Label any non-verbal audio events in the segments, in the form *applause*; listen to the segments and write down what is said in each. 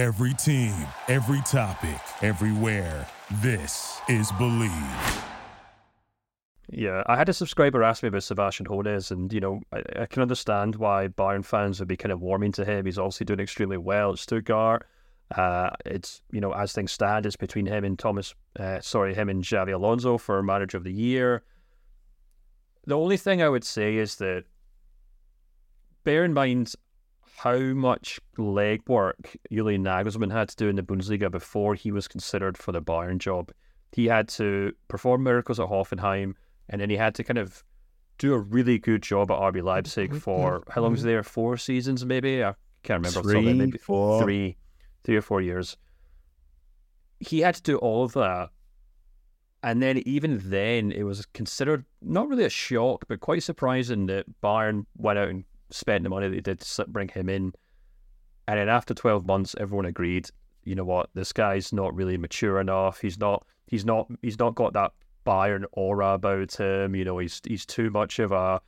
Every team, every topic, everywhere. This is Bleav. Yeah, I had a subscriber ask me about Sebastian Hoeneß, and you know, I, I, can understand why Bayern fans would be kind of warming to him. He's obviously doing extremely well at Stuttgart. Uh, it's you know, as things stand, it's between him and Thomas, uh, sorry, him and Xabi Alonso for Manager of the Year. The only thing I would say is that bear in mind how much legwork Julian Nagelsmann had to do in the Bundesliga before he was considered for the Bayern job. He had to perform miracles at Hoffenheim and then he had to kind of do a really good job at RB Leipzig for how long was mm-hmm. there? Four seasons, maybe. I can't remember. Three, maybe four. three, three or four years. He had to do all of that, and then even then, it was considered not really a shock, but quite surprising that Bayern went out and spent the money they did to bring him in. And then after twelve months, everyone agreed, you know what, this guy's not really mature enough. He's not. He's not. He's not got that Bayern aura about him. You know, he's he's too much of a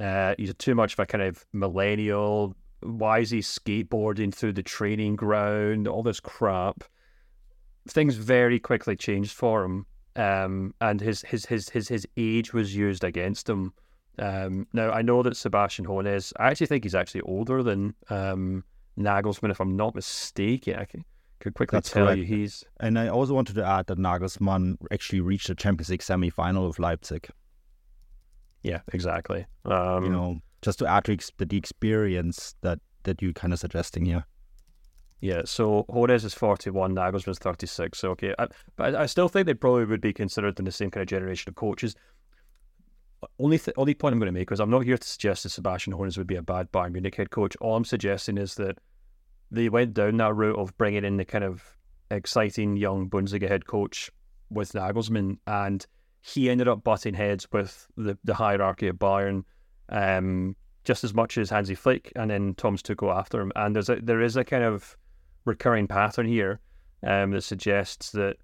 uh, he's too much of a kind of millennial. Why is he skateboarding through the training ground? All this crap. Things very quickly changed for him, um, and his his his his his age was used against him. Um, now I know that Sebastian Hoeneß. I actually think he's actually older than um, Nagelsmann, if I'm not mistaken. I can, could quickly That's tell correct. you he's And I also wanted to add that Nagelsmann actually reached the Champions League semi-final with Leipzig. yeah exactly. Um, you know, just to add to ex- the experience that that you kind of suggesting here. Yeah, so Hoeneß is 41, Nagelsmann's 36. So, okay. I, but I still think they probably would be considered in the same kind of generation of coaches. Only th- only point I'm going to make is I'm not here to suggest that Sebastian Hoeneß would be a bad Bayern Munich head coach. All I'm suggesting is that they went down that route of bringing in the kind of exciting young Bundesliga head coach with Nagelsmann, and he ended up butting heads with the, the hierarchy of Bayern. Um, just as much as Hansi Flick, and then Thomas Tuchel after him. And there's a, there is a kind of recurring pattern here um, that suggests that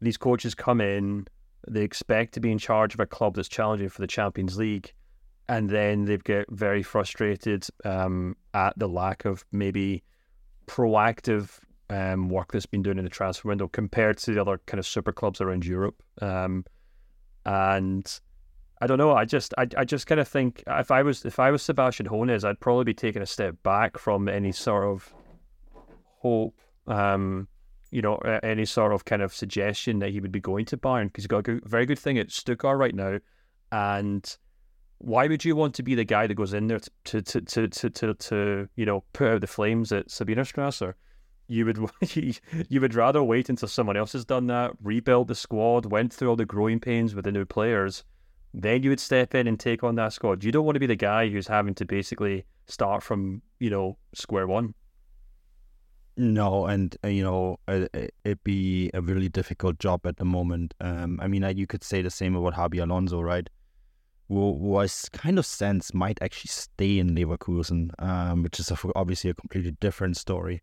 these coaches come in, they expect to be in charge of a club that's challenging for the Champions League, and then they get very frustrated um, at the lack of maybe proactive um, work that's been done in the transfer window compared to the other kind of super clubs around Europe. Um, and I don't know. I just, I, I just kind of think if I was, if I was Sebastian Hoeneß, I'd probably be taking a step back from any sort of hope, um, you know, any sort of kind of suggestion that he would be going to Bayern because he's got a good, very good thing at Stuttgart right now, and why would you want to be the guy that goes in there to to to to to, to you know put out the flames at Säbener Straße? You would *laughs* you would rather wait until someone else has done that, rebuild the squad, went through all the growing pains with the new players then you would step in and take on that squad. You don't want to be the guy who's having to basically start from you know square one. No, and uh, you know uh, it'd be a really difficult job at the moment. Um, I mean, uh, you could say the same about Xabi Alonso, right? Who, who I kind of sense might actually stay in Leverkusen, um, which is obviously a completely different story.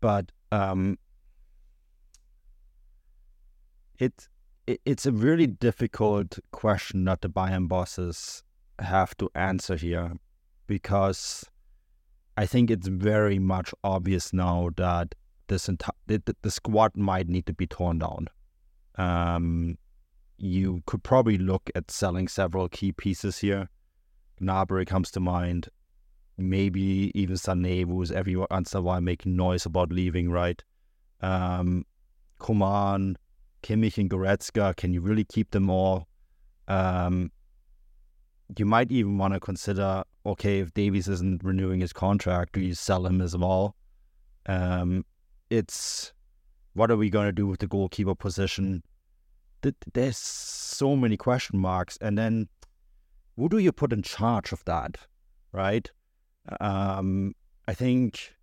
But um, it it's a really difficult question that the Bayern bosses have to answer here because I think it's very much obvious now that this enti- the, the squad might need to be torn down. Um, you could probably look at selling several key pieces here. Gnabry comes to mind. Maybe even Sané, who's every once in a while making noise about leaving, right? Um, Coman, Kimmich and Goretzka, can you really keep them all? Um, you might even want to consider, okay, if Davies isn't renewing his contract, do you sell him as well? Um, it's what are we going to do with the goalkeeper position? There's so many question marks, and then who do you put in charge of that, right? Um, I think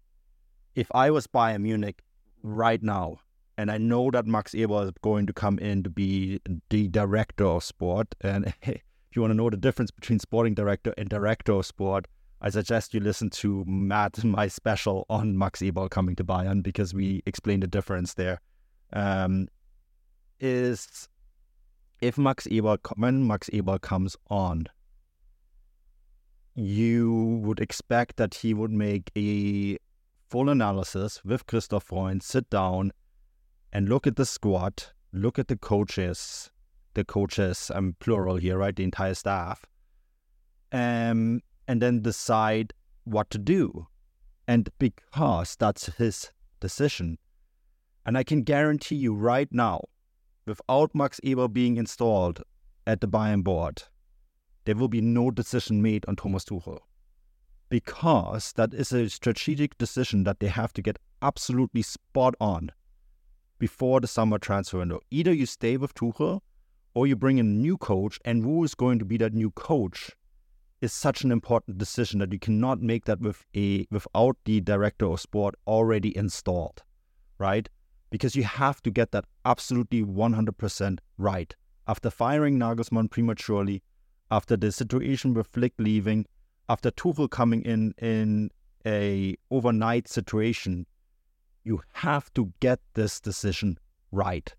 if I was Bayern Munich right now, and I know that Max Eberl is going to come in to be the director of sport. And *laughs* if you want to know the difference between sporting director and director of sport, I suggest you listen to Matt, *laughs* my special on Max Eberl coming to Bayern, because we explain the difference there. Um, is if Max Eberl, when Max Eberl comes on, you would expect that he would make a full analysis with Christoph Freund, sit down and look at the squad, look at the coaches, the coaches, I'm plural here, right? The entire staff. Um, and then decide what to do. And because that's his decision, and I can guarantee you right now, without Max Eberl being installed at the Bayern board, there will be no decision made on Thomas Tuchel. Because that is a strategic decision that they have to get absolutely spot on before the summer transfer window. Either you stay with Tuchel or you bring in a new coach, and who is going to be that new coach is such an important decision that you cannot make that with a without the director of sport already installed, right? because you have to get that absolutely 100% right. After firing Nagelsmann prematurely, after the situation with Flick leaving, after Tuchel coming in in a overnight situation, you have to get this decision right.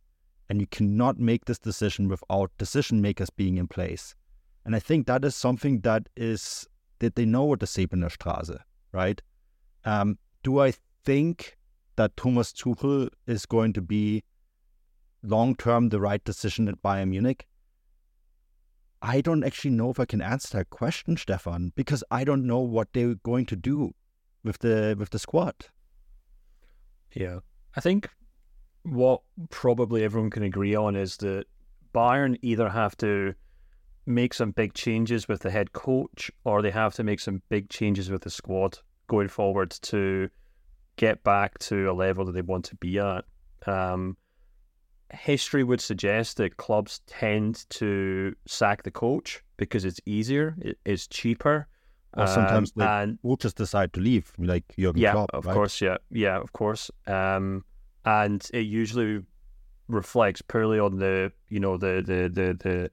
And you cannot make this decision without decision makers being in place. And I think that is something that is that they know at the Säbener Straße, right? Um, do I think that Thomas Tuchel is going to be long term the right decision at Bayern Munich? I don't actually know if I can answer that question, Stefan, because I don't know what they're going to do with the with the squad. Yeah, I think what probably everyone can agree on is that Bayern either have to make some big changes with the head coach, or they have to make some big changes with the squad going forward to get back to a level that they want to be at. Um, history would suggest that clubs tend to sack the coach because it's easier, it's cheaper. Or sometimes um, and, will just decide to leave, like Jurgen yeah, Klopp, of right? course, yeah, yeah, of course. Um, and it usually reflects purely on the, you know, the the the the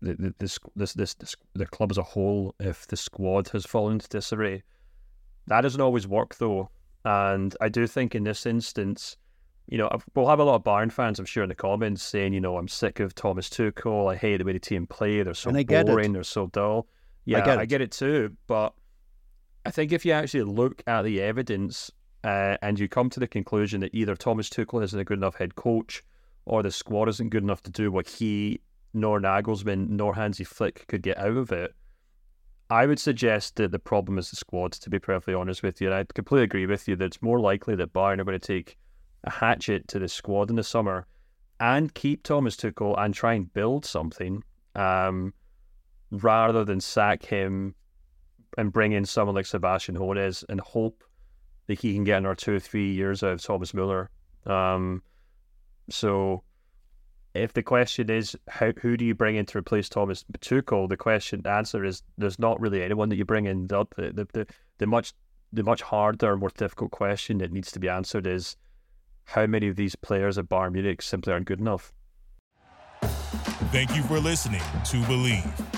the, the, this, this, this, this, the club as a whole. If the squad has fallen into disarray, that doesn't always work though. And I do think in this instance, you know, we'll have a lot of Bayern fans, I'm sure, in the comments saying, you know, I'm sick of Thomas Tuchel. I hate the way the team play. They're so boring. They're so dull. Yeah, I get, I get, it too. But I think if you actually look at the evidence uh, and you come to the conclusion that either Thomas Tuchel isn't a good enough head coach or the squad isn't good enough to do what he, nor Nagelsmann, nor Hansi Flick could get out of it, I would suggest that the problem is the squad, to be perfectly honest with you. And I completely agree with you that it's more likely that Bayern are going to take a hatchet to the squad in the summer and keep Thomas Tuchel and try and build something um, rather than sack him and bring in someone like Sebastian Hoeneß and hope that he can get another two or three years out of Thomas Muller. Um, so if the question is how who do you bring in to replace Thomas Tuchel, the question the answer is there's not really anyone that you bring in. The, the, the, the much the much harder, more difficult question that needs to be answered is how many of these players at Bayern Munich simply aren't good enough. Thank you for listening to Bleav.